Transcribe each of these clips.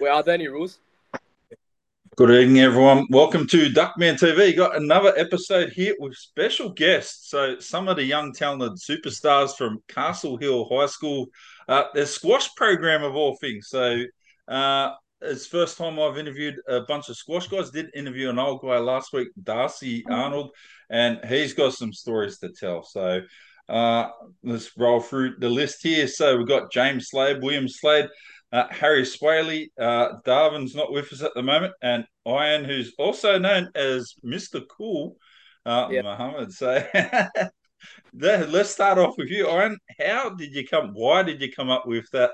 Wait, are there any rules? Good evening, everyone. Welcome to Duckman TV. Got another episode here with special guests. So, some of the young, talented superstars from Castle Hill High School, uh, their squash program of all things. So, uh, it's first time I've interviewed a bunch of squash guys. Did interview an old guy last week, Darcy Arnold, and he's got some stories to tell. So, uh, let's roll through the list here. So, we've got James Slade, William Slade. Uh, Harry Swaley, uh, Darwin's not with us at the moment, and Ian, who's also known as Mr. Cool, uh. Muhammad. So let's start off with you, Ian. How did you come? Why did you come up with that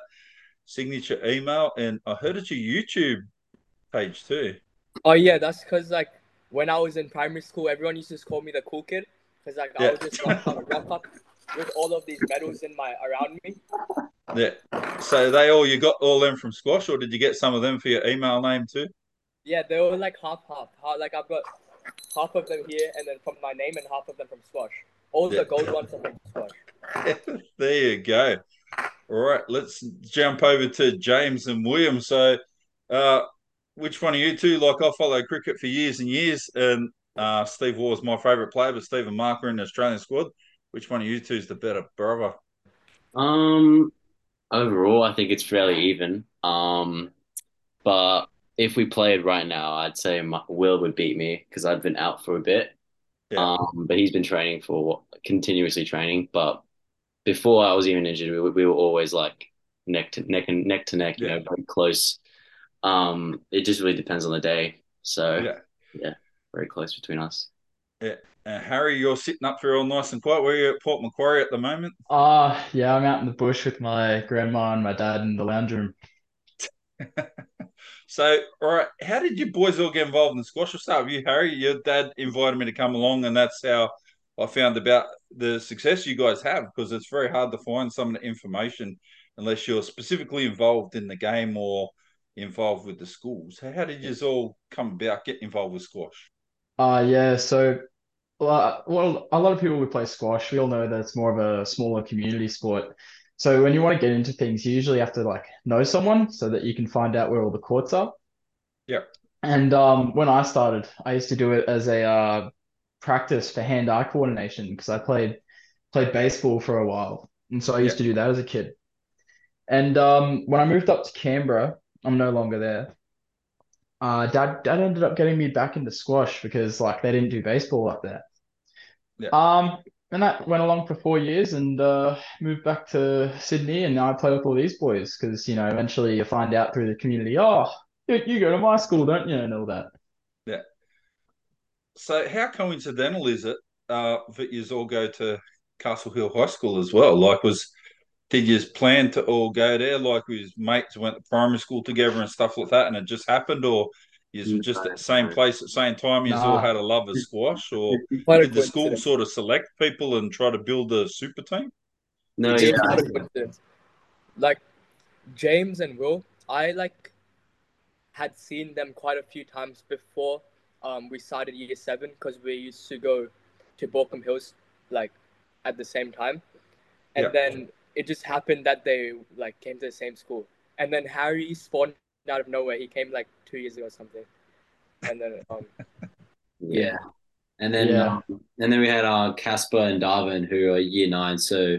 signature email? And I heard it's your YouTube page too. Oh yeah, that's because like when I was in primary school, everyone used to call me the cool kid because like yeah. I would just up, rock up with all of these medals in my around me. Yeah. So they all you got all them from squash, or did you get some of them for your email name too? Yeah, they were like half half. half Like I've got half of them here, and then from my name, and half of them from squash. All yeah. the gold ones are from squash. there you go. All right, let's jump over to James and William. So, uh, which one of you two? Like I followed cricket for years and years, and uh, Steve Waugh is my favourite player, but Steven Marker in the Australian squad. Which one of you two is the better brother? Um, overall, I think it's fairly even. Um, but if we played right now, I'd say my, Will would beat me because I've been out for a bit. Yeah. Um, but he's been training for continuously training. But before I was even injured, we, we were always like neck to neck and neck to neck, you yeah. know, very close. Um, it just really depends on the day. So yeah, yeah very close between us. Yeah. Uh, Harry, you're sitting up here all nice and quiet. Where are you at Port Macquarie at the moment? Uh, yeah, I'm out in the bush with my grandma and my dad in the lounge room. so, all right, how did you boys all get involved in squash? We'll start with you, Harry. Your dad invited me to come along, and that's how I found about the success you guys have because it's very hard to find some of the information unless you're specifically involved in the game or involved with the schools. How did you all come about getting involved with squash? Uh, yeah, so well, well, a lot of people who play squash, we all know that it's more of a smaller community sport. So when you want to get into things, you usually have to like know someone so that you can find out where all the courts are. Yeah. And um, when I started, I used to do it as a uh, practice for hand-eye coordination because I played played baseball for a while, and so I used to do that as a kid. And um, when I moved up to Canberra, I'm no longer there uh, dad dad ended up getting me back into squash because like they didn't do baseball up there. Yeah. Um, and that went along for four years and uh, moved back to Sydney, and now I play with all these boys because you know eventually you find out through the community, oh, you, you go to my school, don't you, and all that. Yeah. So how coincidental is it uh, that you all go to Castle Hill High School as well? Like, was did you plan to all go there like with mates went to primary school together and stuff like that and it just happened or you just at the same place at the same time you nah. all had a love of squash or did the school sort of select people and try to build a super team no yeah. like james and will i like had seen them quite a few times before um, we started year seven because we used to go to Baulkham Hills like at the same time and yeah. then it just happened that they like came to the same school. And then Harry spawned out of nowhere. He came like two years ago or something. And then um yeah. And then yeah. Um, and then we had uh Casper and Darwin who are year nine. So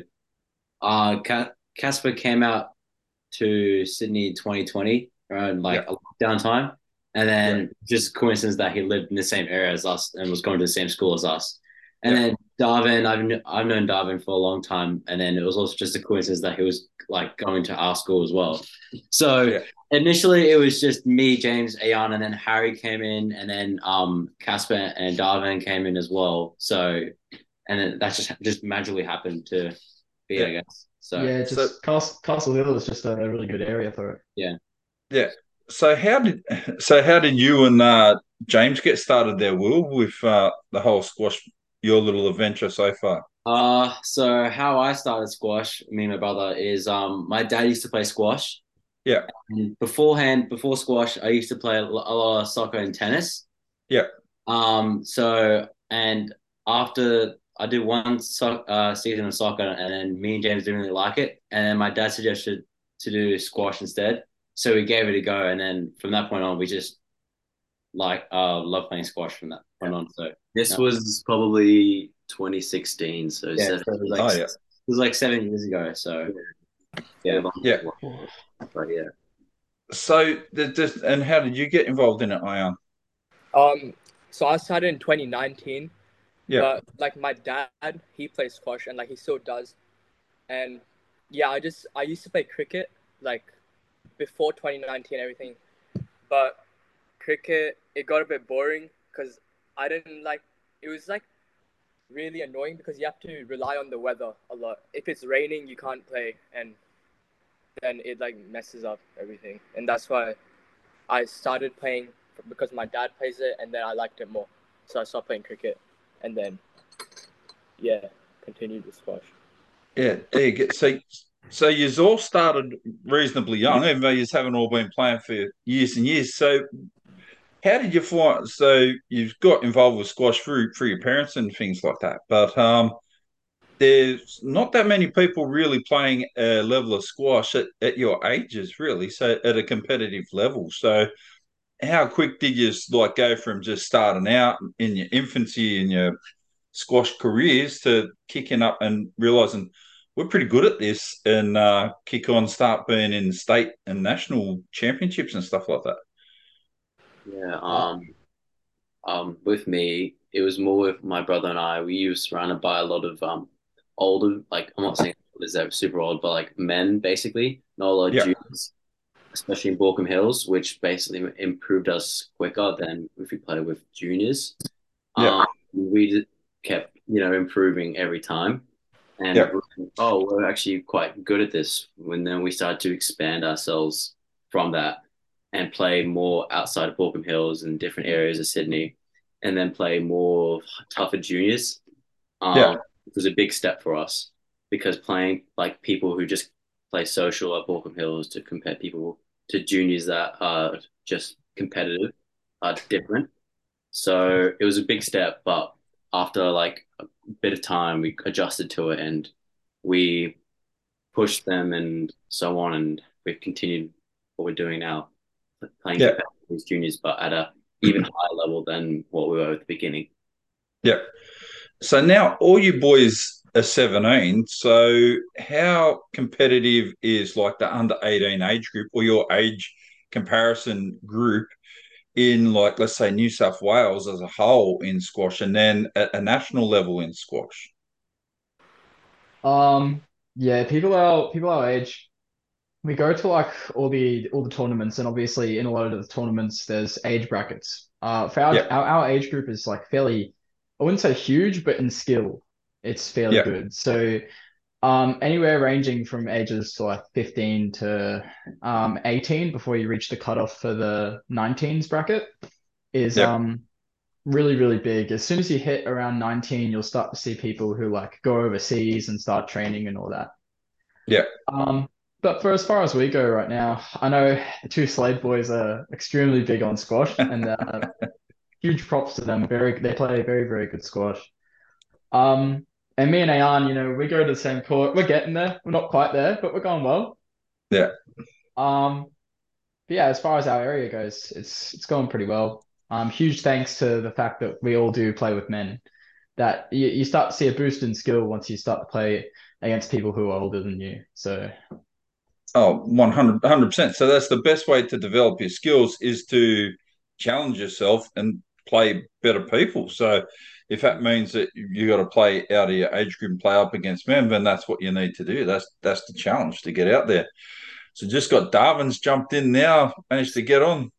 uh Casper came out to Sydney 2020 around like yeah. a lockdown time. And then yeah. just coincidence that he lived in the same area as us and was going to the same school as us. And yeah. then Darwin, I've I've known Darwin for a long time, and then it was also just a coincidence that he was like going to our school as well. So yeah. initially, it was just me, James, Ayan, and then Harry came in, and then um Casper and Darwin came in as well. So, and then that just just magically happened to be, yeah. I guess. So yeah, just so, Castle, Castle Hill is just a really good area for it. Yeah, yeah. So how did so how did you and uh, James get started there, Will, with uh, the whole squash your little adventure so far? Uh, so how I started squash, me and my brother, is um, my dad used to play squash. Yeah. And beforehand, before squash, I used to play a lot of soccer and tennis. Yeah. Um. So and after I did one so- uh, season of soccer, and then me and James didn't really like it, and then my dad suggested to do squash instead. so we gave it a go, and then from that point on, we just like uh love playing squash from that point on. So This Yeah. was probably 2016, so yeah, seven, so it was like Oh, yeah. it was like seven years ago. So yeah, Yeah. but yeah. So, the, the, and how did you get involved in it, Ian? Um, so I started in 2019. Yeah. But like my dad, he plays squash and like he still does. And yeah, I just I used to play cricket like before 2019 everything. But cricket it got a bit boring because I didn't like it was like really annoying because you have to rely on the weather a lot. If it's raining, you can't play and then it like messes up everything. And that's why I started playing because my dad plays it and then I liked it more. So I stopped playing cricket and then yeah, continued with squash. Yeah, there you go. So, so you've all started reasonably young, even though you haven't all been playing for years and years. So, how did you find? So, you've got involved with squash through through your parents and things like that, but um, there's not that many people really playing a level of squash at, at your ages, really. So, at a competitive level. So, how quick did you like go from just starting out in your infancy in your squash careers to kicking up and realizing we're pretty good at this and uh, kick on, start being in state and national championships and stuff like that. Yeah, um, um, with me, it was more with my brother and I. We were surrounded by a lot of um older, like I'm not saying olders that were super old, but like men basically, not a lot of Yeah. juniors, especially in Baulkham Hills, which basically improved us quicker than if we played with juniors. Yeah. Um, we kept, you know, improving every time. And Yeah. oh, we're actually quite good at this. When then we started to expand ourselves from that and play more outside of Baulkham Hills and different areas of Sydney, and then play more tougher juniors. Um, Yeah. It was a big step for us because playing like people who just play social at Baulkham Hills to compare people to juniors that are just competitive are different. So it was a big step, but after like a bit of time, we adjusted to it and we pushed them and so on, and we've continued what we're doing now, playing Yeah. competitive juniors, but at a even higher level than what we were at the beginning. Yeah. So now all you boys are 17. So how competitive is like the under 18 age group or your age comparison group in like let's say New South Wales as a whole in squash and then at a national level in squash? Um, yeah, people our people our age, we go to like all the all the tournaments, and obviously in a lot of the tournaments, there's age brackets. Uh, for our, Yeah. our our age group is like fairly, I wouldn't say huge, but in skill, it's fairly Yeah. good. So, um, anywhere ranging from ages to like 15 to um 18 before you reach the cutoff for the 19s bracket is Yeah. um really really big. As soon as you hit around 19, you'll start to see people who like go overseas and start training and all that. Yeah. Um, but for as far as we go right now, I know the two Slade boys are extremely big on squash, and uh, huge props to them. Very, they play very, very good squash. Um, and me and Ayan, you know, we go to the same court. We're getting there. We're not quite there, but we're going well. Yeah. Um, but yeah, as far as our area goes, it's it's going pretty well. Um, huge thanks to the fact that we all do play with men. That you, you start to see a boost in skill once you start to play against people who are older than you. So Oh, 100 percent. So that's the best way to develop your skills is to challenge yourself and play better people. So if that means that you've got to play out of your age group and play up against men, then that's what you need to do. That's that's the challenge to get out there. So just got Darwin's jumped in now, managed to get on.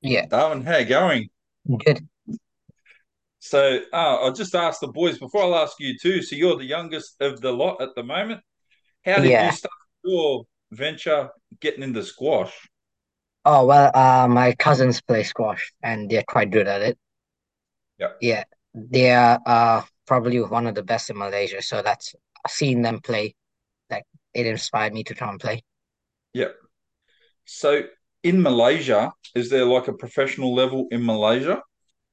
Yeah, Darwin, how you going? good. So uh, I'll just ask the boys before I'll ask you too. So you're the youngest of the lot at the moment. How did Yeah. you start your venture getting into squash? Oh, well, uh, my cousins play squash and they're quite good at it. Yeah, Yeah, they are uh, probably one of the best in Malaysia. So that's seeing them play, like it inspired me to try and play. Yeah. So in Malaysia, is there like a professional level in Malaysia?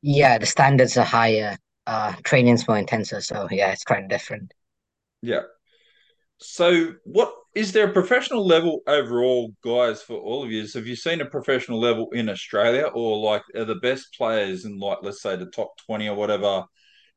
Yeah, the standards are higher, uh, training's more intensive. So yeah, it's quite different. Yeah. So what is there a professional level overall, guys, for all of you? Have you seen a professional level in Australia, or like are the best players in like let's say the top twenty or whatever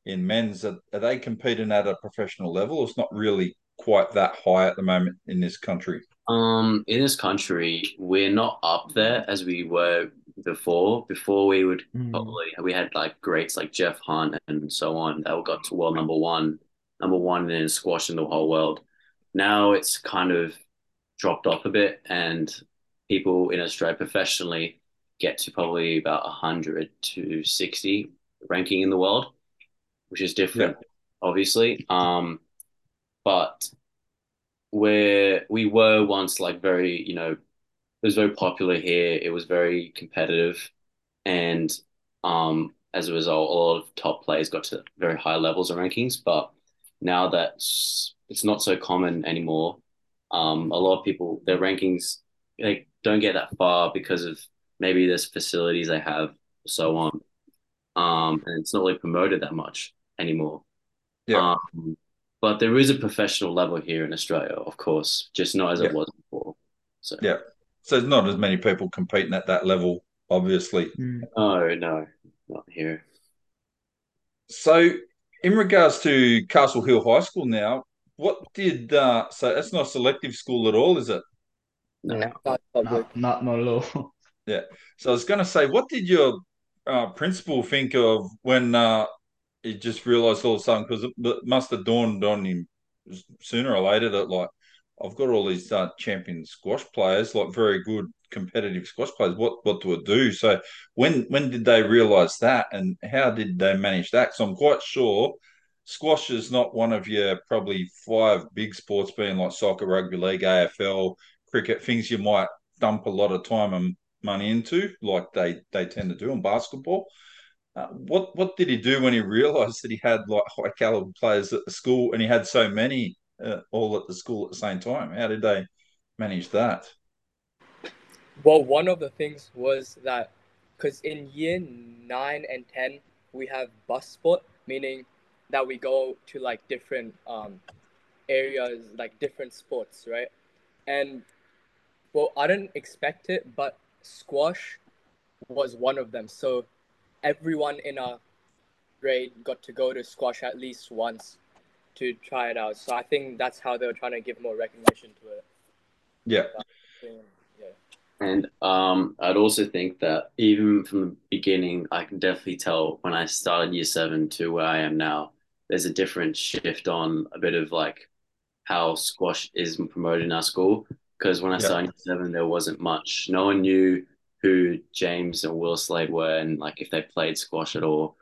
in men's are, are they competing at a professional level? Or it's not really quite that high at the moment in this country. Um, in this country, we're not up there as we were before. Before we would Mm. probably we had like greats like Geoff Hunt and so on that got to world number one, number one in squash in the whole world. Now it's kind of dropped off a bit, and people in Australia professionally get to probably about hundred to sixty ranking in the world, which is different, obviously. Um, but where we were once like very, you know, it was very popular here. It was very competitive, and um, as a result, a lot of top players got to very high levels of rankings. But now that it's not so common anymore, um, a lot of people their rankings they don't get that far because of maybe there's facilities they have, so on, um, and it's not really promoted that much anymore. Yeah. Um, but there is a professional level here in Australia, of course, just not as Yeah. it was before. So Yeah. So there's not as many people competing at that level, obviously. Mm. no, no, not here. So, in regards to Castle Hill High School now, what did uh, so that's not a selective school at all, is it? No. No. Not public. Not, not, not at all. yeah. So I was going to say, what did your uh, principal think of when uh, he just realised all of a sudden? Because it, it must have dawned on him sooner or later that like I've got all these uh, champion squash players, like very good competitive squash players. What what do I do? So when when did they realise that, and how did they manage that? So I'm quite sure squash is not one of your probably five big sports, being like soccer, rugby league, AFL, cricket, things you might dump a lot of time and money into, like they they tend to do in basketball. Uh, what what did he do when he realised that he had like high caliber players at the school and he had so many uh, all at the school at the same time? How did they manage that? Well, one of the things was that because in year nine and ten we have bus sport, meaning that we go to like different um, areas, like different sports, right? And well, I didn't expect it, but squash was one of them. So everyone in our grade got to go to squash at least once to try it out. So I think that's how they were trying to give more recognition to it. Yeah, Yeah. And um, I'd also think that even from the beginning, I can definitely tell when I started year seven to where I am now, there's a different shift on a bit of like how squash is promoted in our school. Because when I Yeah. started year seven, there wasn't much. No one knew who James and Will Slade were and like if they played squash at all.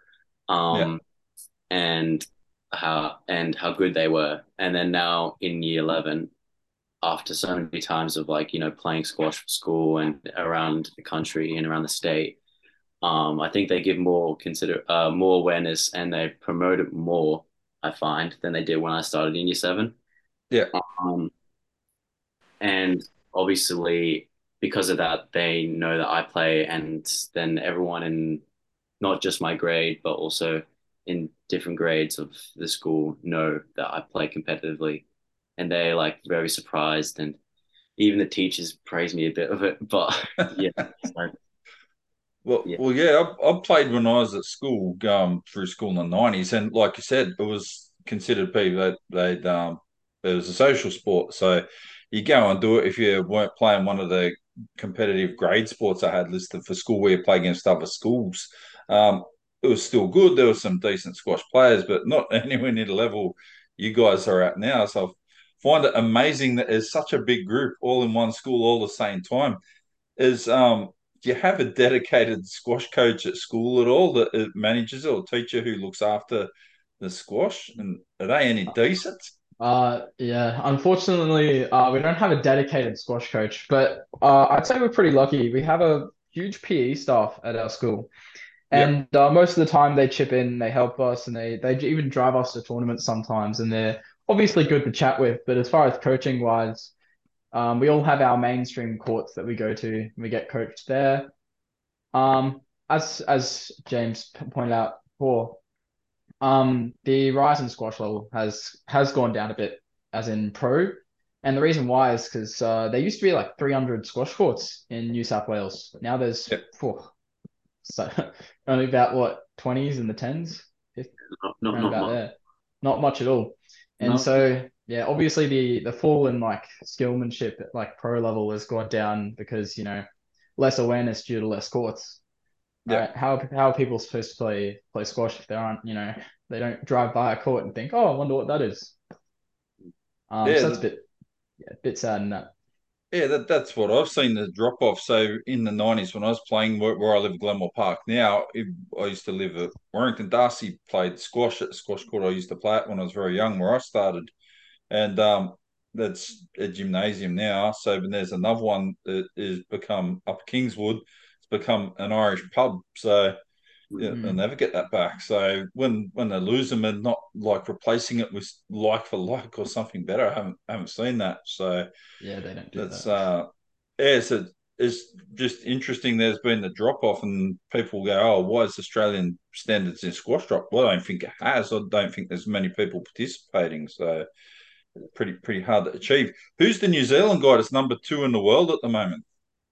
Um, and how and how good they were. And then now in year eleven, after so many times of like you know playing squash for school and around the country and around the state um i think they give more consider uh more awareness and they promote it more i find than they did when i started in year seven Yeah. um and obviously because of that they know that i play and then everyone in not just my grade but also in different grades of the school know that i play competitively and they're like very surprised and even the teachers praise me a bit of it but yeah so, Well, Yeah. well, yeah. I, I played when I was at school, um, through school in the nineties, and like you said, it was considered people they'd um, it was a social sport. So you go and do it if you weren't playing one of the competitive grade sports I had listed for school, where you play against other schools. Um, it was still good. There were some decent squash players, but not anywhere near the level you guys are at now. So I find it amazing that there's such a big group all in one school all the same time. Is um do you have a dedicated squash coach at school at all that uh, manages or teacher who looks after the squash? And are they any decent? Uh, yeah, unfortunately, uh, we don't have a dedicated squash coach, but uh, I'd say we're pretty lucky. We have a huge PE staff at our school, Yep. and uh, most of the time they chip in, they help us, and they they even drive us to tournaments sometimes, and they're obviously good to chat with. But as far as coaching wise, um, we all have our mainstream courts that we go to, and we get coached there. Um, as as James pointed out before. Um, the rise in squash level has has gone down a bit, as in pro. And the reason why is because uh, there used to be like 300 squash courts in New South Wales. Now there's Yep. so only about what 20s and the 10s, Not not, not much. there. Not much at all. And No. so yeah, obviously the the fall in like skillmanship at like pro level has gone down because you know less awareness due to less courts. Yeah. Right? How how are people supposed to play play squash if they aren't you know they don't drive by a court and think oh I wonder what that is. Um, Yeah, so that's a bit yeah, a bit sad in that. Yeah, that, that's what I've seen the drop off. So in the nineties, when I was playing where, where I live, Glenmore Park. Now it, I used to live at Werrington. Darcy played squash at the squash court I used to play at when I was very young, where I started, and um, that's a gymnasium now. So but there's another one that is become up Kingswood. It's become an Irish pub. So yeah, Mm. they'll never get that back. So when when they lose them and not like replacing it with like for like or something better, I haven't haven't seen that. So Yeah, they don't do that's that. uh yeah, it's it's just interesting. There's been the drop off, and people go, "Oh, why is Australian standards in squash drop?" Well, I don't think it has. I don't think there's many people participating, so pretty pretty hard to achieve. Who's the New Zealand guy that's number two in the world at the moment?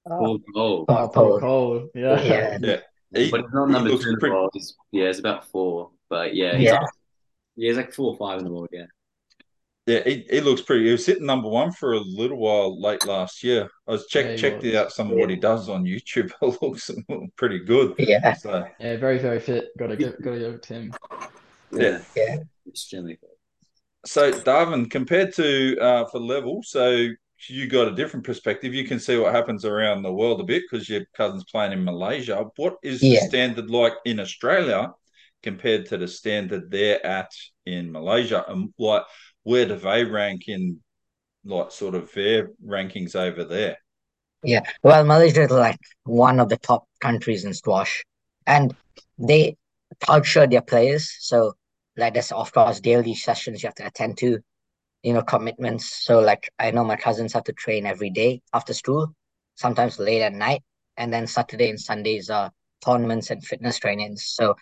Oh. Paul Coll. Oh, Paul Coll. Yeah. Yeah. Yeah, he, But it's not number looks two in the pretty- world. He's, yeah, it's about four. But yeah, he's Yeah. up- yeah, he's like four or five in the world. Yeah. Yeah, he, he looks pretty. He was sitting number one for a little while late last year. I was check Yeah, checked was. out some of what he does on YouTube. It looks pretty good. Yeah. So Yeah, very, very fit. Gotta give gotta give it to him. Yeah. Yeah. Extremely good. So, Darwin, compared to uh, for level, so you got a different perspective. You can see what happens around the world a bit because your cousin's playing in Malaysia. What is the standard like in Australia compared to the standard they're at in Malaysia? And like, where do they rank in like sort of their rankings over there? Yeah. Well, Malaysia is like one of the top countries in squash, and they culture their players. So, like, there's of course daily sessions you have to attend to, you know, commitments. So, like, I know my cousins have to train every day after school, sometimes late at night, and then Saturday and Sundays are tournaments and fitness trainings. So,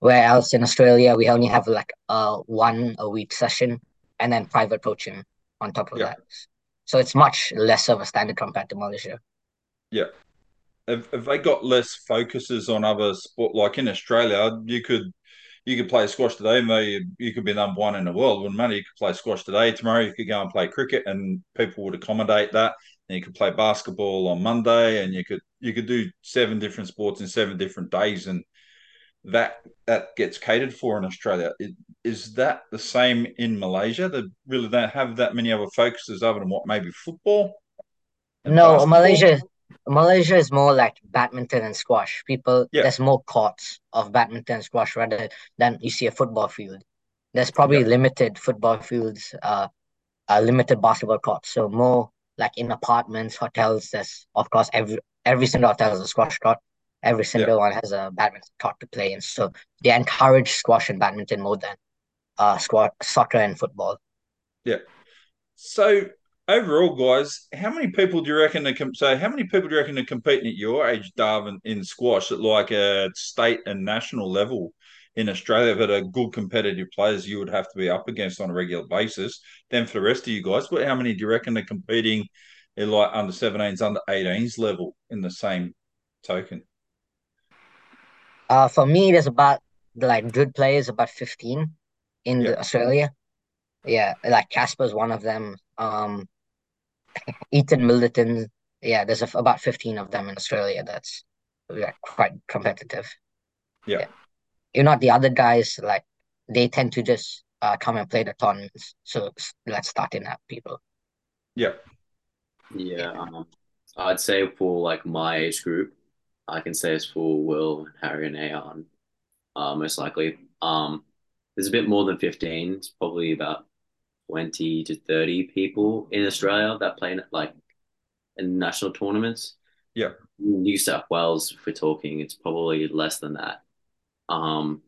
where else in Australia we only have like a one a week session and then private coaching on top of Yeah. that. So it's much less of a standard compared to Malaysia. Have, have they got less focuses on other sport? Like in Australia, you could you could play squash today, maybe you could be number one in the world. When money, you could play squash today. Tomorrow, you could go and play cricket, and people would accommodate that. And you could play basketball on Monday, and you could you could do seven different sports in seven different days, and that that gets catered for in Australia. Is, is that the same in Malaysia? They really don't have that many other focuses other than what maybe football. No, basketball? Malaysia Malaysia is more like badminton and squash. People Yeah. there's more courts of badminton and squash rather than you see a football field. There's probably Yeah. limited football fields, uh, uh limited basketball courts. So more like in apartments, hotels, there's of course every every single hotel has a squash court. Every single one has a badminton court to play in. So they encourage squash and badminton more than uh squash, soccer and football. Yeah. So overall, guys, how many people do you reckon to com- so how many people do you reckon are competing at your age, Darwin, in squash at like a state and national level in Australia that are good competitive players you would have to be up against on a regular basis? Then for the rest of you guys, what how many do you reckon are competing in like under 17s, under 18s level in the same token? Uh, for me, there's about like good players, about 15 in the Australia. Yeah, like Casper's one of them. Um, Ethan Middleton. Yeah, there's a, about 15 of them in Australia. That's yeah, quite competitive. Yeah. You're not the other guys, like, they tend to just uh, come and play the tournaments. So let's start in that people. Yeah. Yeah, um, I'd say for like my age group, I can say it's for Will, Harry, and Ayan, uh, most likely. Um, there's a bit more than 15. It's probably about 20 to 30 people in Australia that play in, like in national tournaments. Yeah. New South Wales, if we're talking, it's probably less than that. Um,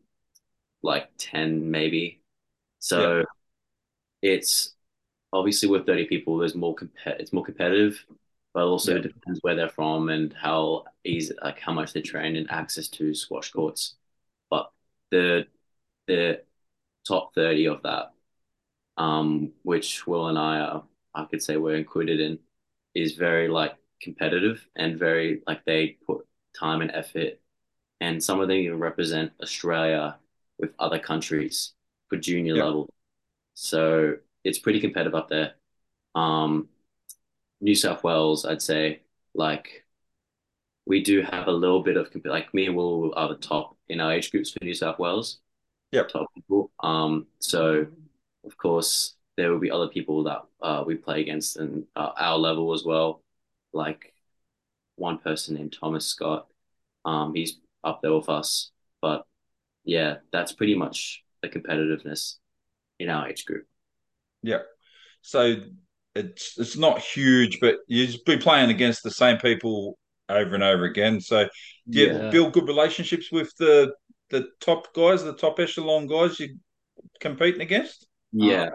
like 10 maybe. So it's obviously with 30 people, there's more comp it's more competitive, but also Yeah. it depends where they're from and how easy, like how much they train and access to squash courts. But the the top 30 of that, um, which Will and I are I could say we're included in is very like competitive and very like they put time and effort, and some of them even represent Australia with other countries for junior Yep. level. So it's pretty competitive up there. Um, New South Wales, I'd say, like we do have a little bit of like me and Will are the top in our age groups for New South Wales. Yeah, Top people. Um, so of course there will be other people that uh, we play against and uh, our level as well. Like one person named Thomas Scott. Um, he's up there with us. But yeah, that's pretty much the competitiveness in our age group. Yeah. So it's it's not huge, but you just be playing against the same people over and over again. So you Yeah. build good relationships with the the top guys, the top echelon guys you're competing against? Yeah,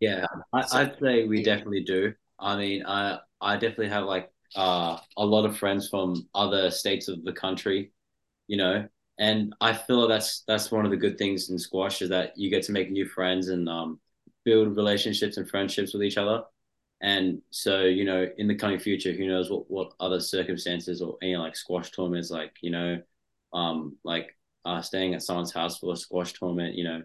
yeah. I, I'd say we definitely do. I mean, I I definitely have like uh a lot of friends from other states of the country, you know, and I feel that's that's one of the good things in squash is that you get to make new friends and um build relationships and friendships with each other. And so, you know, in the coming future, who knows what what other circumstances or any like squash tournaments, like you know, um, like uh, staying at someone's house for a squash tournament, you know,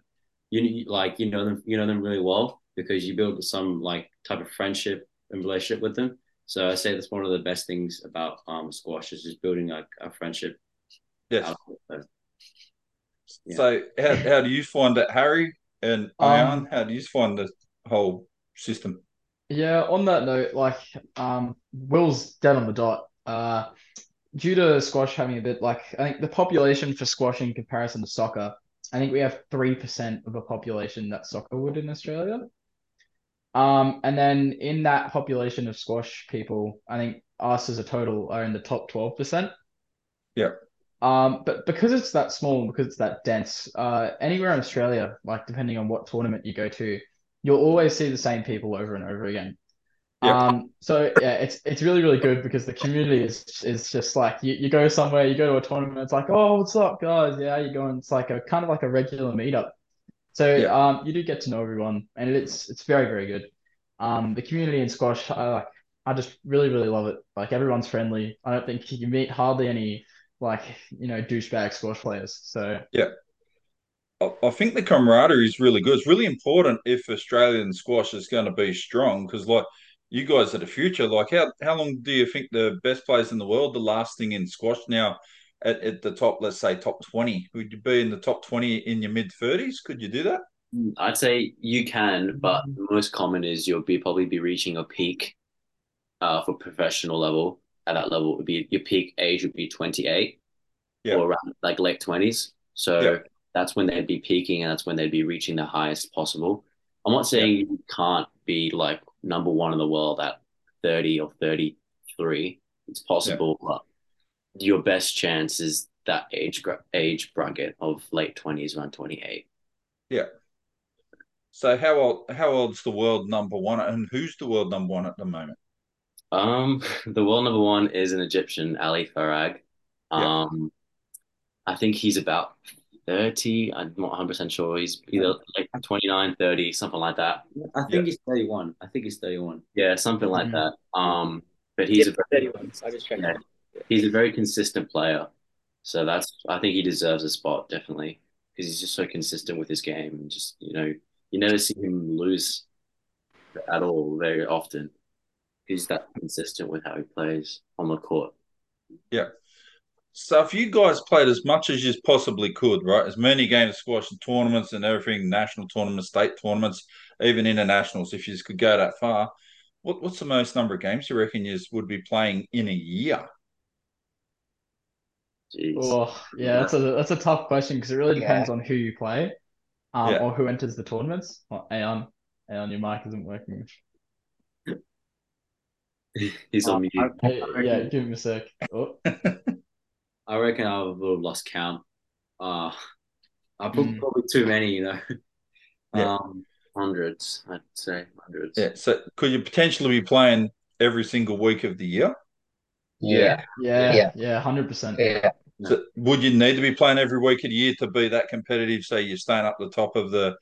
you you- like you know them you know them really well because you build some like type of friendship and relationship with them. So I say that's one of the best things about um squash is just building like a friendship. Yes. out there. Yeah. So how, how do you find that, Harry and Um, Ian? How do you find the whole system? Yeah, on that note, like um Will's dead on the dot. Uh due to squash having a bit like I think the population for squash in comparison to soccer, I think we have 3% of a population that soccer would in Australia. Um, and then in that population of squash people, I think us as a total are in the top 12%. Yeah. Um, but because it's that small, because it's that dense, uh, anywhere in Australia, like depending on what tournament you go to, you'll always see the same people over and over again. Yeah. Um, so yeah, it's it's really really good because the community is is just like you, you go somewhere, you go to a tournament, it's like, oh, what's up, guys? Yeah, you going? It's like a kind of like a regular meetup. So Yeah. um, you do get to know everyone, and it's it's very very good. Um, the community in squash, I like, I just really really love it. Like everyone's friendly. I don't think you can meet hardly any like you know douchebag squash players. So yeah. I think the camaraderie is really good. It's really important if Australian squash is going to be strong because, like, you guys are the future. Like, how how long do you think the best players in the world are lasting in squash now? At, at the top, let's say top twenty, would you be in the top twenty in your mid thirties? Could you do that? I'd say you can, but the most common is you'll be probably be reaching a peak uh, for professional level. At that level, would be your peak age would be 28 Yeah. or around like late 20s. So Yeah. that's when they'd be peaking and that's when they'd be reaching the highest possible. I'm not saying you can't be like number one in the world at 30 or 33. It's possible, but your best chance is that age age bracket of late 20s around 28. Yeah. So how old how old's the world number one, and who's the world number one at the moment? Um, the world number one is an Egyptian, Ali Farag. Yeah. Um, I think he's about 30. I'm not 100% sure. He's either like 29, 30, something like that. I think Yeah. he's 31. I think he's 31. Yeah, something like Mhm. that. Um, but he's Yeah, a 31. I just checked. Yeah. he's a very consistent player. So that's I think he deserves a spot definitely because he's just so consistent with his game and just you know you never see him lose at all very often. He's that consistent with how he plays on the court. So if you guys played as much as you possibly could, right, as many games of squash and tournaments and everything, national tournaments, state tournaments, even internationals, if you could go that far, what, what's the most number of games you reckon you would be playing in a year? Jeez. Oh, yeah, that's a that's a tough question because it really depends on who you play, um, Yeah. or who enters the tournaments. Oh, Ayan, Ayan, your mic isn't working. He's on mute. Hey, yeah, give him a sec. Oh, I reckon I've a little lost count. Uh, I put Mm. probably too many, you know. Yeah. Um, hundreds, I'd say hundreds. Yeah. So could you potentially be playing every single week of the year? Yeah. yeah, Yeah. yeah, hundred percent. Yeah. So would you need to be playing every week of the year to be that competitive? Say you're staying up the top of the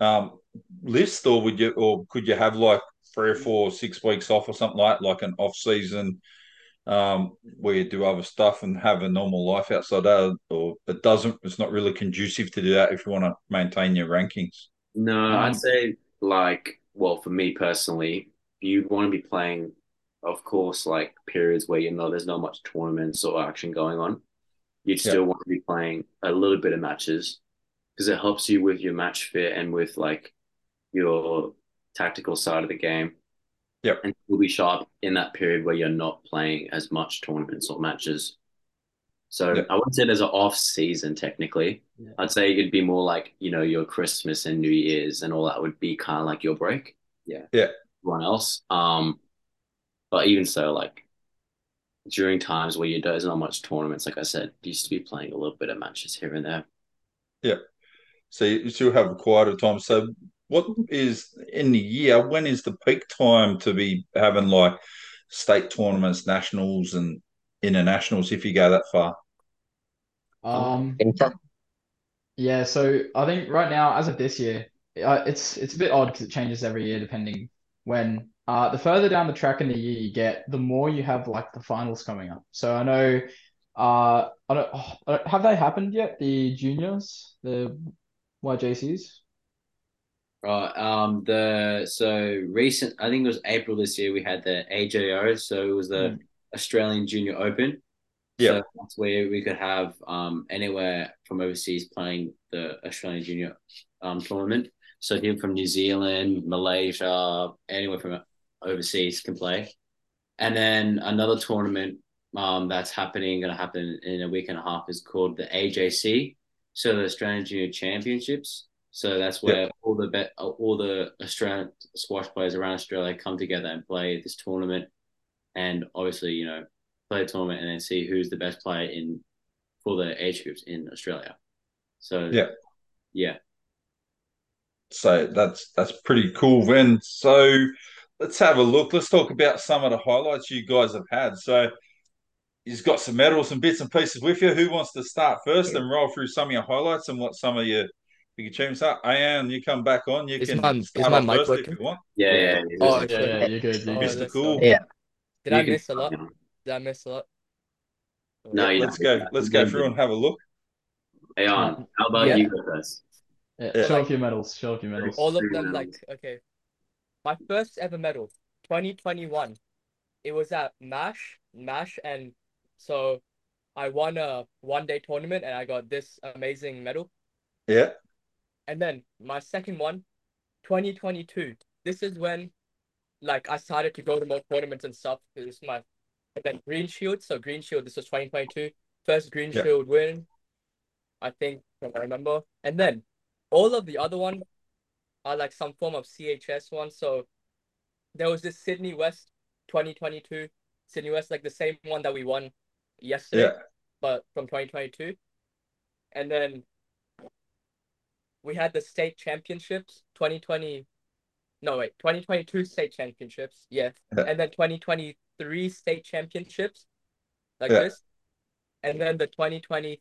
um, list, or would you, or could you have like three or four, six weeks off or something like like an off season um, where you do other stuff and have a normal life outside that, or it doesn't. It's not really conducive to do that if you want to maintain your rankings. No, Um, I'd say like, well, for me personally, you want to be playing, of course, like periods where you know there's not much tournaments or action going on. You'd Yeah. still want to be playing a little bit of matches because it helps you with your match fit and with like your tactical side of the game. Yep. And you'll be sharp in that period where you're not playing as much tournaments or matches. So Yep. I wouldn't say there's an off season technically. Yeah. I'd say it'd be more like, you know, your Christmas and New Year's and all that would be kind of like your break. Yeah. Yeah. Everyone else. Um, but even so, like during times where you there's not much tournaments, like I said, you used to be playing a little bit of matches here and there. Yeah. So you still have a quieter time. So what is in the year? When is the peak time to be having like state tournaments, nationals, and internationals? If you go that far, Um, yeah, so I think right now, as of this year, uh, it's it's a bit odd because it changes every year depending when. Uh, the further down the track in the year you get, the more you have like the finals coming up. So I know, uh, I don't, oh, I don't- have they happened yet? The juniors, the YJCs. Right. Um. The so recent. I think it was April this year. We had the AJO. So it was the Mm. Australian Junior Open. Yeah. So that's where we could have um anywhere from overseas playing the Australian Junior um tournament. So people from New Zealand, Malaysia, anywhere from overseas can play. And then another tournament um that's happening, going to happen in a week and a half is called the AJC. So the Australian Junior Championships. So that's where all the bet, all the Australian squash players around Australia come together and play this tournament, and obviously, you know, play a tournament and then see who's the best player in for the age groups in Australia. So Yeah. yeah. so that's that's pretty cool. Then so let's have a look. Let's talk about some of the highlights you guys have had. So. You've got some medals and bits and pieces with you. Who wants to start first and roll through some of your highlights and what some of your big change that. Ayan, you come back on. You Is can my- is start my mic if working? you want. Yeah, yeah. yeah. Oh, okay. yeah, you're good. You're good. Mr. that's Cool. Yeah. Did You I can miss a lot? Did I miss a lot? No, you let's go. Let's go through and have a look. Hey, on. How about Yeah. you go first? Yeah, Yeah. show off your medals. Show off your medals. All of them, like, okay. My first ever medal, 2021. It was at MASH, MASH, and so I won a one day tournament and I got this amazing medal. Yeah. And then my second one, 2022. This is when, like, I started to go to more tournaments and stuff. This is my, and then Green Shield. So Green Shield, this was 2022. First Green Yeah. Shield win, I think, from I remember. And then all of the other ones are like some form of CHS one. So there was this Sydney West 2022. Sydney West, like the same one that we won yesterday, Yeah. but from 2022. And then we had the state championships 2020 no wait 2022 state championships yeah, Yeah. and then 2023 state championships like Yeah. this and then the 2020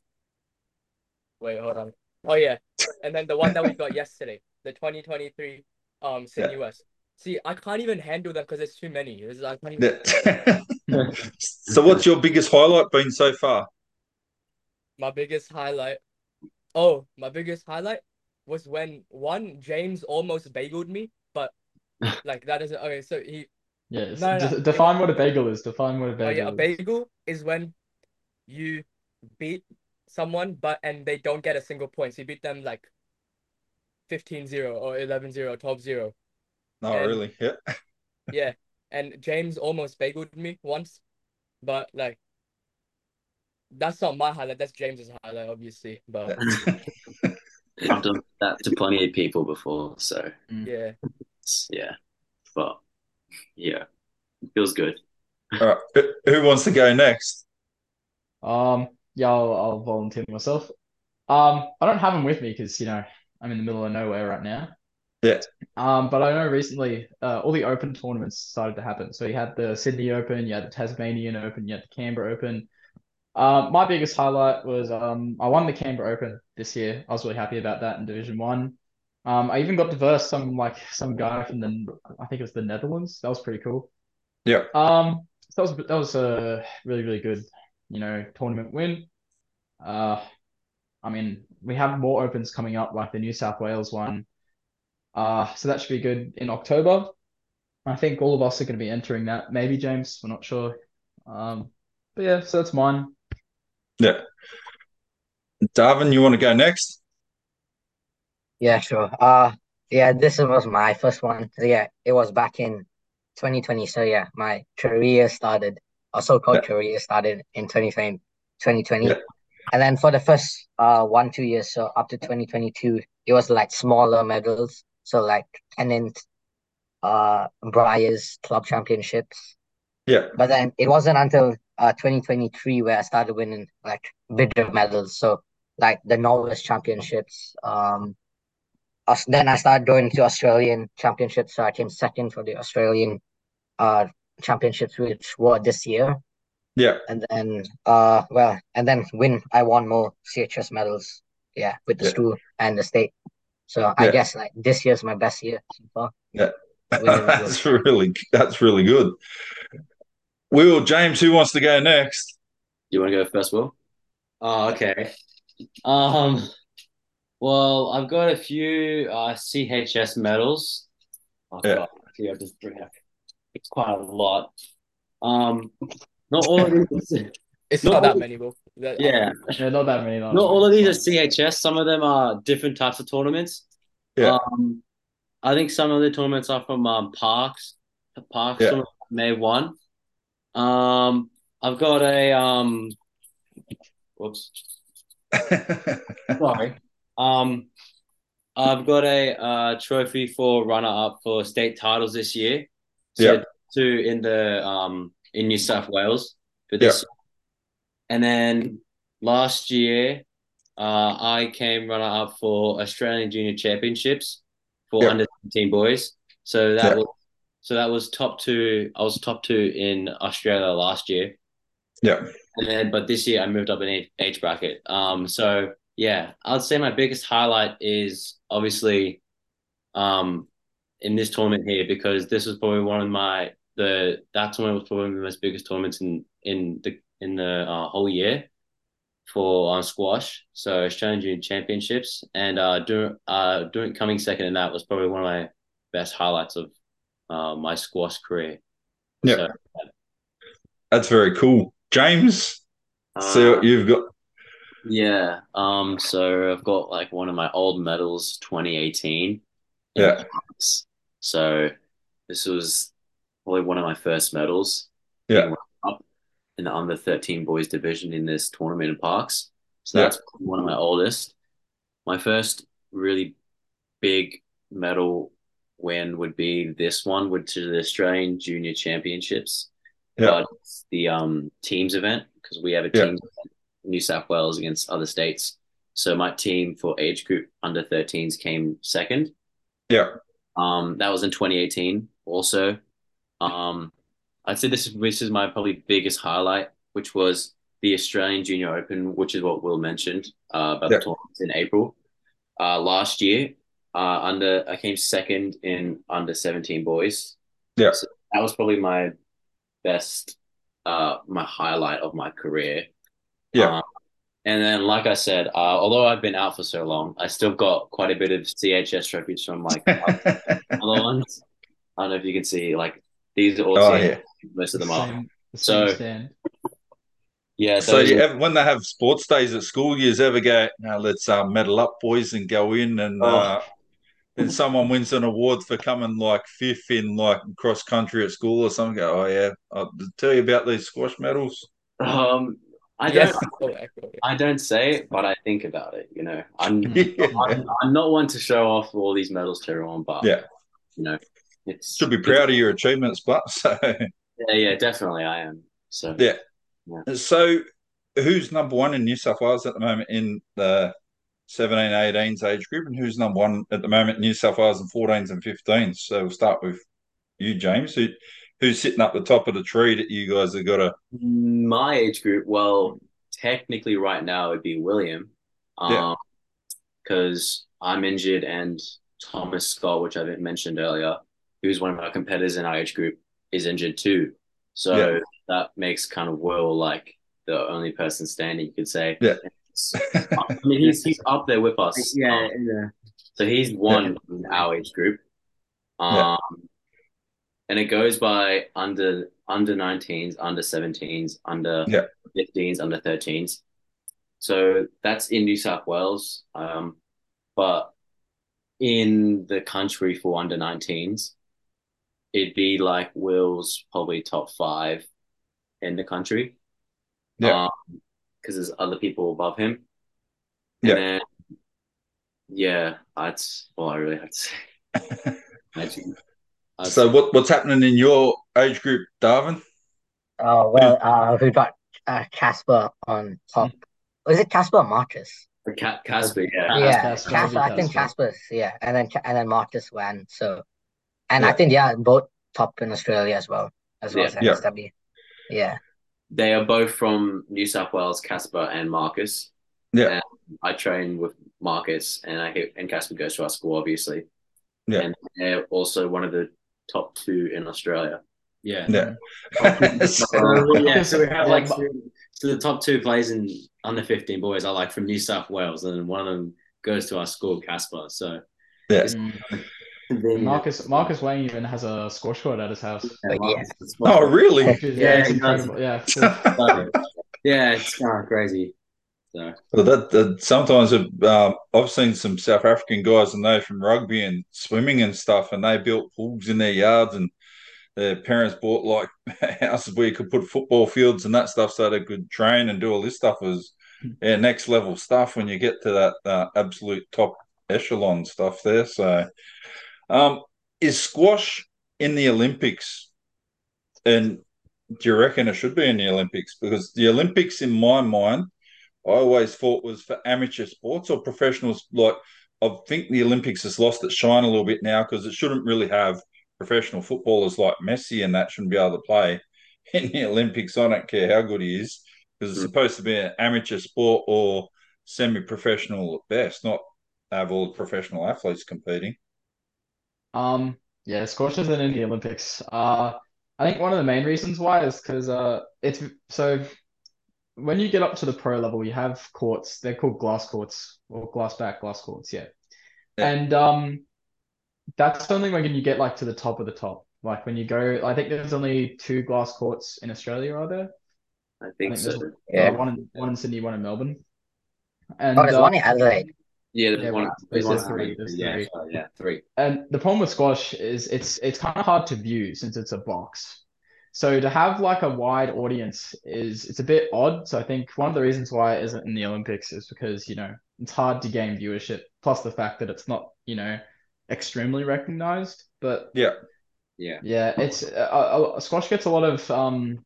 wait hold on oh yeah and then the one that we got yesterday the 2023 um Sydney West see I can't even handle them because there's too many It's- I can't even- Yeah. so, what's your biggest highlight been so far? my biggest highlight oh my biggest highlight was when one James almost bageled me but like that isn't okay so he yes. No, no, no. define what a bagel is. Define what a Oh bagel yeah, a is. bagel is when you beat someone but and they don't get a single point. So you beat them like 15-0 or 11-0, 12-0. No, And- really. Yeah. Yeah. And James almost bageled me once, but like that's not my highlight, that's James's highlight, obviously. But I've done that to plenty of people before, so yeah. yeah. But yeah, feels good. All right. Who- Who wants to go next? Um, yeah, I'll, I'll volunteer myself. Um, I don't have them with me because you know I'm in the middle of nowhere right now. Yeah. Um, but I know recently, uh, all the open tournaments started to happen. So you had the Sydney Open, you had the Tasmanian Open, you had the Canberra Open. Um, my biggest highlight was um, I won the Canberra Open this year. I was really happy about that in Division One. Um, I even got to verse some like some guy from the I think it was the Netherlands. That was pretty cool. Yeah. Um, so that was that was a really really good, you know, tournament win. Uh, I mean, we have more opens coming up, like the New South Wales one. Uh, so that should be good in October. I think all of us are going to be entering that. Maybe James, we're not sure. Um, but yeah, so that's mine. Yeah. Darwin, you want to go next? Yeah, sure. Uh, yeah, this was my first one. So yeah, it was back in 2020. So yeah, my career started, or so-called Yeah. career started in 2020. 2020. Yeah. And then for the first uh one, two years, so up to 2022, it was like smaller medals. So like Tennant, uh, Briars Club Championships. Yeah. But then it wasn't until uh 2023 where I started winning like bigger medals. So like the Norwest Championships. Um, then I started going to Australian Championships. So I came second for the Australian uh championships, which were this year. Yeah. And then uh well, and then win. I won more CHS medals. Yeah, with the Yeah. school and the state. So I Yeah. guess like this year's my best year so far. Medals. that's really that's really good. Will James, who wants to go next? You want to go first, Will? Oh, okay. Um, well, I've got a few uh, CHS medals. Oh, Yeah. God, actually, I'll just bring up. It's quite a lot. Um, not all of these. It's No, not that many, bro. That- Yeah, Yeah, not that many. Not, not all of these are CHS. Some of them are different types of tournaments. Yeah. Um, I think some of the tournaments are from um, Parkes. Parkes Yeah. tournament may have won. Um, I've got a um, whoops. Sorry. Um, I've got a uh, trophy for runner up for state titles this year. So Yeah. two in the um in New South Wales for this. And then last year, uh, I came runner up for Australian Junior Championships for Yeah. under 17 boys. So that was so that was top two. I was top two in Australia last year. yeah. And then, but this year I moved up in age, bracket. Um, so yeah, I'd say my biggest highlight is obviously, um, in this tournament here because this was probably one of my the that tournament was probably the most biggest tournaments in in the in the uh, whole year for um, squash. So Australian Junior Championships and uh doing uh doing coming second in that was probably one of my best highlights of uh, my squash career. Yeah. So, That's very cool. James, so Uh, you've got Yeah. Um. So I've got like one of my old medals, 2018. Yeah. So this was probably one of my first medals. Yeah. Up in the under 13 boys division in this tournament in Parkes. So Yeah. that's one of my oldest. My first really big medal win would be this one, which is the Australian Junior Championships. Yeah. But it's the um teams event because we have a Yeah. team New South Wales against other states. So my team for age group under 13s came second. yeah. Um, that was in 2018 also. Um, I'd say this is this is my probably biggest highlight, which was the Australian Junior Open, which is what Will mentioned uh, about Yeah. the tournament in April. Uh, last year, uh, under I came second in under 17 boys. Yeah. So that was probably my best, uh, my highlight of my career. Yeah. Um, and then, like I said, uh, although I've been out for so long, I still got quite a bit of CHS trophies from like other ones. I don't know if you can see, like these are all Oh, yeah. most of them the are. the So- stand. Yeah, So you are- ever, when they have sports days at school, you ever go, now let's uh, medal up, boys, and go in, and Oh. uh, then someone wins an award for coming like fifth in like cross country at school or something. Go, oh yeah, I'll tell you about these squash medals. um, I don't, so. I don't say it, but I think about it. You know, I'm, Yeah. I'm, I'm not one to show off all these medals to everyone, but Yeah. you know, it's Should be proud of your achievements, but so Yeah, yeah, definitely, I am. So Yeah. so who's number one in New South Wales at the moment in the 17, 18s age group, and who's number one at the moment in New South Wales in 14s and 15s? So we'll start with you, James. Who, who's sitting up the top of the tree that you guys have got to? My age group, well, technically right now it'd be William. Yeah. Um, because I'm injured and Thomas Scott, which I mentioned earlier, who's one of our competitors in our age group, is injured too. So Yeah. that makes kind of Will like the only person standing, you could say. Yeah. I mean, he's, he's up there with us. Yeah, Um, yeah. so he's one in our age group. Um, Yeah. and it goes by under under 19s, under 17s, under Yeah. 15s, under 13s. So that's in New South Wales. Um, but in the country for under 19s, it'd be like Will's probably top five in the country. Yeah. Because there's other people above him. Yeah. Then, yeah, that's all I really have to say. Actually, So what what's happening in your age group, Darwin? Oh well, uh, we got uh Casper on top. Was it Casper or Marcus? For Ca- Casper, yeah. yeah, Casper, Casper. I think Casper. Casper's yeah, and then and then Marcus won. So, and I think yeah, both top in Australia as well, as well Yeah. as NSW. Yeah, They are both from New South Wales, Casper and Marcus. Yeah. And I train with Marcus and I and Casper goes to our school, obviously. Yeah. And they're also one of the top two in Australia. Yeah. Yeah. So, yeah, so we have like So the top two players in under 15 boys are like from New South Wales and one of them goes to our school, Casper. So Yeah. Then, Marcus Marcus Wang even has a squash court at his house. yeah, Yeah. Marcus- oh, really? Which is- Yeah, it's incredible. Yeah, full- yeah, it's kind of crazy. So Well, that, that sometimes um, I've seen some South African guys and they from rugby and swimming and stuff, and they built pools in their yards, and their parents bought like houses where you could put football fields and that stuff, so they could train and do all this stuff. Was yeah, next level stuff when you get to that uh, absolute top echelon stuff there. So, um, is squash in the Olympics? And do you reckon it should be in the Olympics? Because the Olympics, in my mind, I always thought was for amateur sports or professionals. Like I think the Olympics has lost its shine a little bit now because it shouldn't really have professional footballers like Messi and that shouldn't be able to play in the Olympics. I don't care how good he is because it's Mm. supposed to be an amateur sport or semi-professional at best, not have all the professional athletes competing. Um, yeah, squash isn't in the Olympics. Uh, I think one of the main reasons why is because uh, it's so when you get up to the pro level, you have courts. They're called glass courts or glass back glass courts. Yeah, Yeah. and um, that's only when you get like to the top of the top. Like when you go, I think there's only two glass courts in Australia, are there? I I think think so. Yeah. uh, one in one in Sydney, one in Melbourne. And oh, there's uh, one in Adelaide. Yeah, there's Yeah, one. but There's there's one. three, there's Yeah, three. sorry, yeah, three. And the problem with squash is it's it's kind of hard to view since it's a box. So to have like a wide audience is it's a bit odd. So I think one of the reasons why it isn't in the Olympics is because, you know, it's hard to gain viewership, plus the fact that it's not, you know, extremely recognized. But Yeah, Yeah. yeah, it's uh, uh, squash gets a lot of um,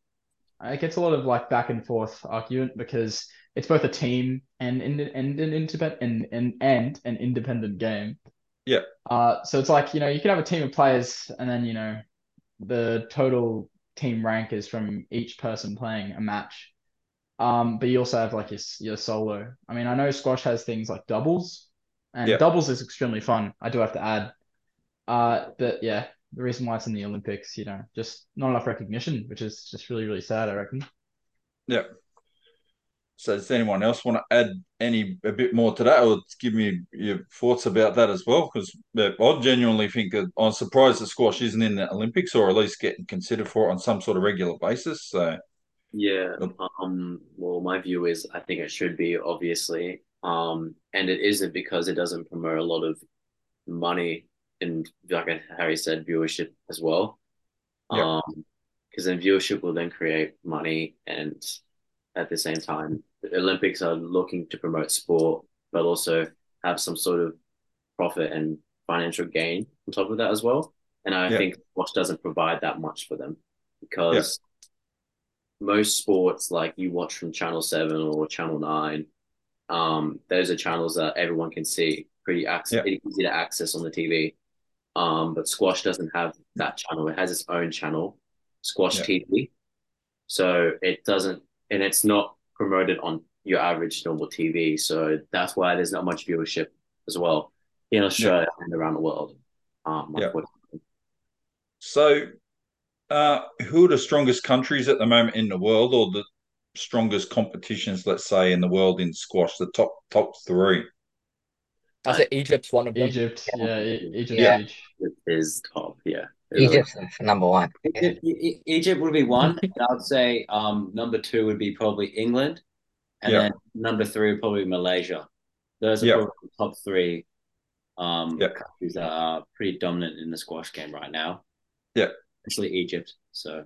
it gets a lot of like back and forth argument because it's both a team and and and an independent and and, and an independent game. Yeah. Uh, so it's like you know you can have a team of players and then you know the total team rank is from each person playing a match. Um, but you also have like your your solo. I mean, I know squash has things like doubles, and Yeah. doubles is extremely fun. I do have to add. Uh, but yeah, the reason why it's in the Olympics, you know, just not enough recognition, which is just really, really sad, I reckon. yeah. So does anyone else want to add any a bit more to that, or give me your thoughts about that as well? Because I genuinely think I'm surprised the squash isn't in the Olympics, or at least getting considered for it on some sort of regular basis. So Yeah. Um. Well, my view is I think it should be obviously. Um. And it isn't because it doesn't promote a lot of money and like Harry said, viewership as well. Yep. Um. Because then viewership will then create money, and at the same time, the Olympics are looking to promote sport, but also have some sort of profit and financial gain on top of that as well. And I Yeah. think squash doesn't provide that much for them because most sports like you watch from Channel 7 or Channel 9, um, those are channels that everyone can see, pretty access, easy to access on the TV. Um, but squash doesn't have that channel. It has its own channel, Squash Yeah. TV. So it doesn't, and it's not promoted on your average normal TV. So that's why there's not much viewership as well. in Australia and around the world. Um, Yeah. So, uh, who are the strongest countries at the moment in the world, or the strongest competitions, let's say, in the world in squash? The top top three. I say Egypt's one of them. Egypt, yeah, E- Egypt's Yeah. huge. It is top, yeah. It really Egypt's number one. Egypt, E- Egypt would be one. and I would say um, number two would be probably England, and Yeah. then number three would probably Malaysia. Those are Yeah. probably the top three um, Yeah. countries that are pretty dominant in the squash game right now. Yeah. especially Egypt. So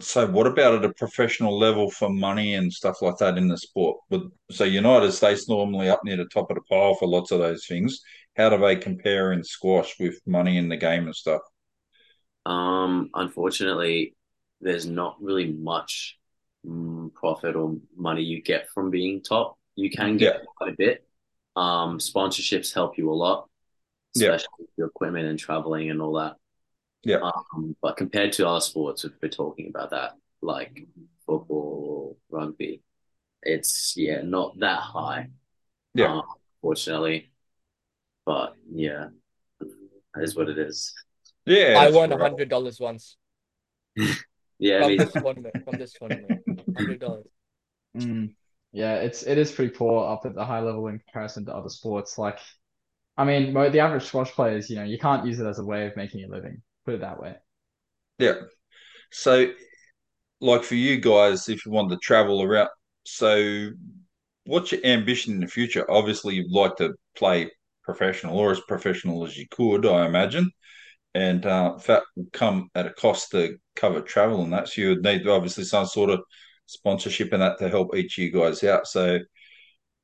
So, what about at a professional level for money and stuff like that in the sport? So United States normally up near the top of the pile for lots of those things. How do they compare in squash with money in the game and stuff? Um, unfortunately, there's not really much mm, profit or money you get from being top. You can get quite a bit. Um, sponsorships help you a lot, Yeah. especially with your equipment and traveling and all that. Yeah. Um, but compared to other sports, if we're talking about that, like football, rugby, it's yeah, not that high. Yeah. um, fortunately. But yeah, that is what it is. Yeah, I won a hundred dollars once Yeah, I from mean, this tournament. From this tournament, hundred dollars. Mm. Yeah, it's it is pretty poor up at the high level in comparison to other sports. Like, I mean, the average squash players, you know, you can't use it as a way of making a living. Put it that way. Yeah. So, like for you guys, if you want to travel around, so what's your ambition in the future? Obviously, you'd like to play professional or as professional as you could, I imagine. And uh, that will come at a cost to cover travel and that. So you would need obviously some sort of sponsorship and that to help each of you guys out. So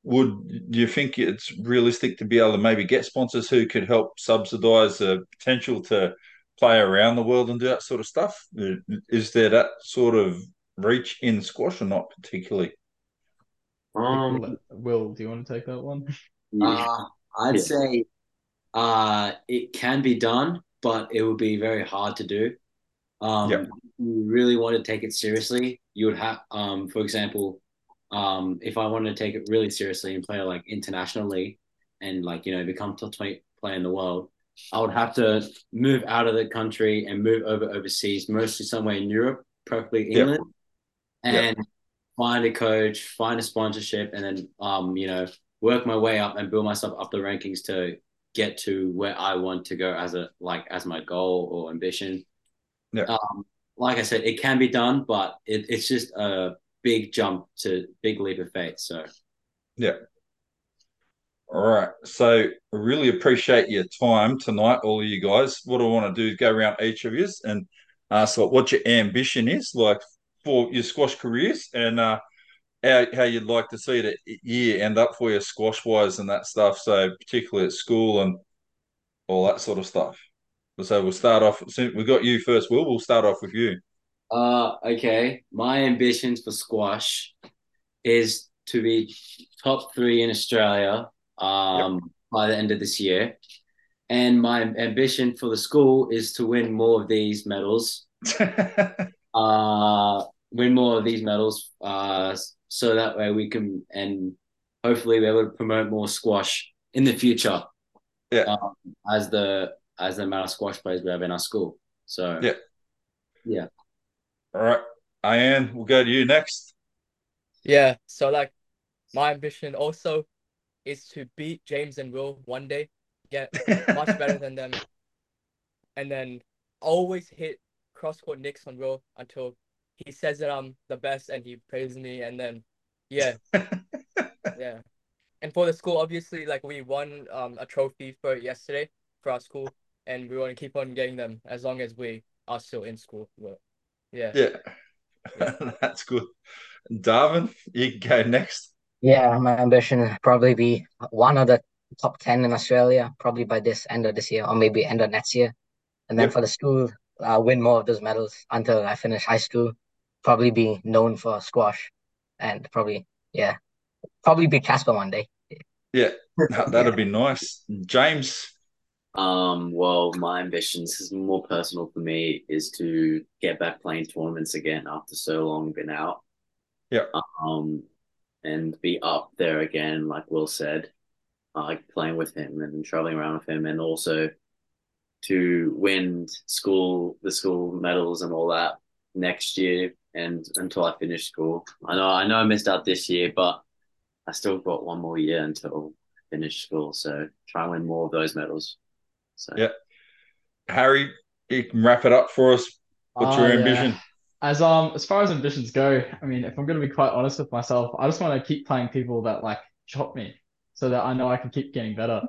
would do you think it's realistic to be able to maybe get sponsors who could help subsidize the potential to play around the world and do that sort of stuff? Is there that sort of reach in squash or not particularly? um, Will, Will, do you want to take that one? uh, I'd Yeah. say uh, it can be done, but it would be very hard to do. Um, Yeah. if you really want to take it seriously, you would have, um, for example, um, if I wanted to take it really seriously and play like internationally and like, you know, become top 20 player in the world, I would have to move out of the country and move over overseas, mostly somewhere in Europe, preferably England, Yeah. and find a coach, find a sponsorship, and then, um, you know, work my way up and build myself up the rankings to get to where I want to go as a like as my goal or ambition. Yeah. Um, like I said, it can be done, but it, it's just a big jump to big leap of faith. So All right. So I really appreciate your time tonight, all of you guys. What I want to do is go around each of you and ask what your ambition is like for your squash careers and uh, how, how you'd like to see the year end up for you squash wise and that stuff. So particularly at school and all that sort of stuff. So we'll start off. We got you first, Will. We'll start off with you. Uh, okay. My ambitions for squash is to be top three in Australia um, by the end of this year. And my ambition for the school is to win more of these medals. Uh, win more of these medals. Uh, so that way we can and hopefully be able to promote more squash in the future. Yeah. Um, as the as the amount of squash players we have in our school. So yeah, Yeah. all right. Ayan, we'll go to you next. Yeah, so like my ambition also is to beat James and Will one day, get much better than them, and then always hit cross court nicks on Will until he says that I'm the best and he praises me, and then yeah, yeah. And for the school, obviously, like we won um a trophy for yesterday for our school, and we want to keep on getting them as long as we are still in school. But yeah. Yeah. That's good. Darwin, you can go next. Yeah, my ambition would probably be one of the top 10 in Australia, probably by this end of this year or maybe end of next year. And then Yep. for the school, uh, win more of those medals until I finish high school. Probably be known for squash and probably, yeah, probably be Casper one day. Yeah, that'd be nice. James, Um, well, my ambitions is more personal for me is to get back playing tournaments again after so long been out. Yeah. Um, and be up there again, like Will said. uh, like playing with him and traveling around with him, and also to win school the school medals and all that next year and until I finish school. I know I know I missed out this year, but I still got one more year until I finish school. So try and win more of those medals. So yeah, Harry, you can wrap it up for us. What's Uh, your yeah. As um as far as ambitions go, I mean, if I'm gonna be quite honest with myself, I just want to keep playing people that like chop me, so that I know I can keep getting better.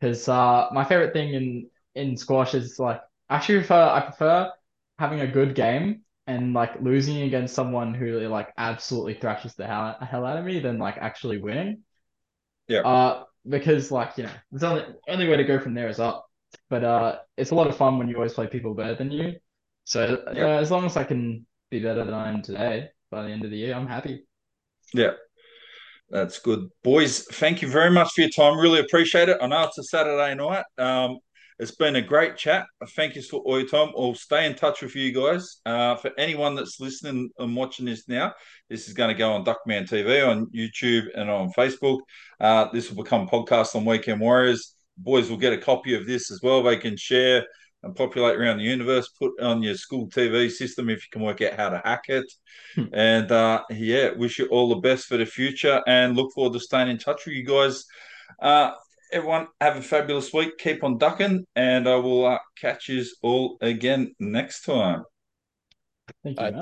Because uh, my favorite thing in in squash is like I actually prefer I prefer having a good game and like losing against someone who like absolutely thrashes the hell, hell out of me than like actually winning. Yeah. Uh, because like you know, the only only way to go from there is up. But uh, it's a lot of fun when you always play people better than you. So uh, Yeah. as long as I can be better than I am today by the end of the year, I'm happy. Yeah. That's good. Boys, thank you very much for your time. Really appreciate it. I know it's a Saturday night. Um, it's been a great chat. Thank you for all your time. I'll stay in touch with you guys. Uh, for anyone that's listening and watching this now, this is going to go on Duckman TV, on YouTube, and on Facebook. Uh, this will become podcast on Weekend Warriors. Boys will get a copy of this as well. They can share and populate around the universe. Put on your school TV system if you can work out how to hack it. and uh, yeah, wish you all the best for the future and look forward to staying in touch with you guys. Uh, everyone, have a fabulous week. Keep on ducking, and I will uh, catch you all again next time. Thank you, Uh, man.